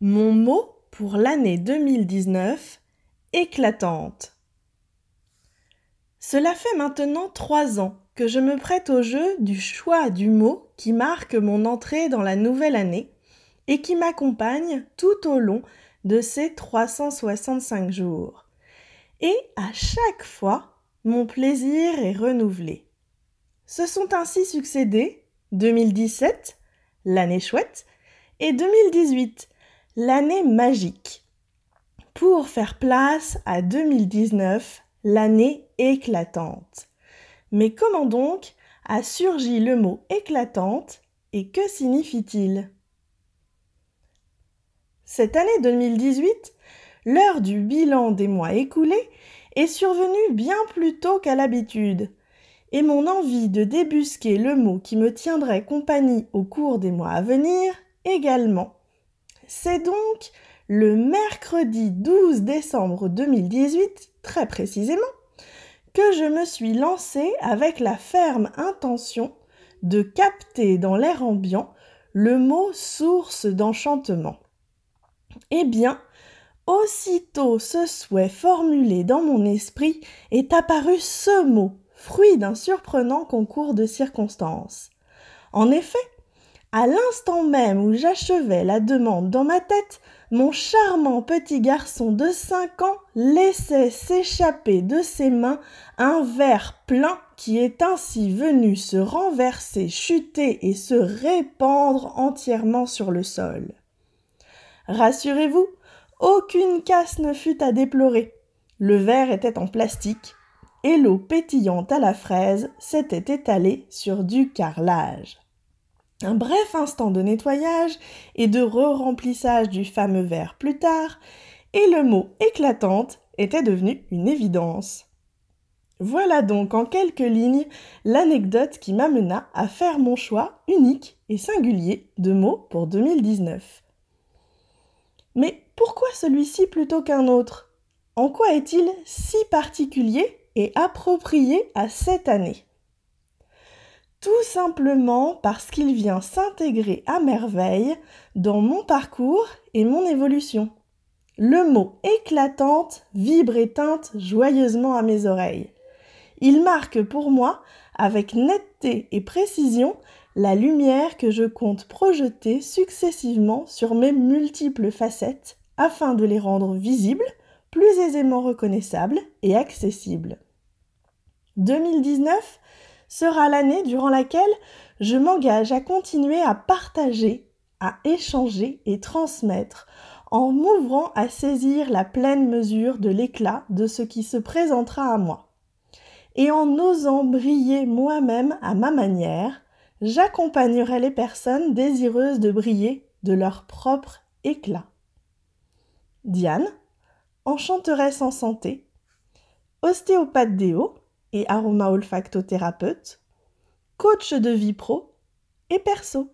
Mon mot pour l'année 2019 éclatante. Cela fait maintenant trois ans que je me prête au jeu du choix du mot qui marque mon entrée dans la nouvelle année et qui m'accompagne tout au long de ces 365 jours. Et à chaque fois, mon plaisir est renouvelé. Se sont ainsi succédés 2017, l'année chouette, et 2018, l'année magique, pour faire place à 2019, l'année éclatante. Mais comment donc a surgi le mot éclatante et que signifie-t-il? Cette année 2018, l'heure du bilan des mois écoulés est survenue bien plus tôt qu'à l'habitude, et mon envie de débusquer le mot qui me tiendrait compagnie au cours des mois à venir également. C'est donc le mercredi 12 décembre 2018, très précisément, que je me suis lancée avec la ferme intention de capter dans l'air ambiant le mot source d'enchantement. Eh bien, aussitôt ce souhait formulé dans mon esprit est apparu ce mot, fruit d'un surprenant concours de circonstances. En effet, à l'instant même où j'achevais la demande dans ma tête, mon charmant petit garçon de cinq ans laissait s'échapper de ses mains un verre plein qui est ainsi venu se renverser, chuter et se répandre entièrement sur le sol. Rassurez-vous, aucune casse ne fut à déplorer. Le verre était en plastique et l'eau pétillante à la fraise s'était étalée sur du carrelage. Un bref instant de nettoyage et de re-remplissage du fameux verre plus tard, et le mot éclatante était devenu une évidence. Voilà donc en quelques lignes l'anecdote qui m'amena à faire mon choix unique et singulier de mots pour 2019. Mais pourquoi celui-ci plutôt qu'un autre? En quoi est-il si particulier et approprié à cette année? Tout simplement parce qu'il vient s'intégrer à merveille dans mon parcours et mon évolution. Le mot éclatante vibre et teinte joyeusement à mes oreilles. Il marque pour moi, avec netteté et précision, la lumière que je compte projeter successivement sur mes multiples facettes afin de les rendre visibles, plus aisément reconnaissables et accessibles. 2019 sera l'année durant laquelle je m'engage à continuer à partager, à échanger et transmettre, en m'ouvrant à saisir la pleine mesure de l'éclat de ce qui se présentera à moi. Et en osant briller moi-même à ma manière, j'accompagnerai les personnes désireuses de briller de leur propre éclat. Diane, enchanteresse en santé, ostéopathe déo, et aroma olfactothérapeute, coach de vie pro et perso.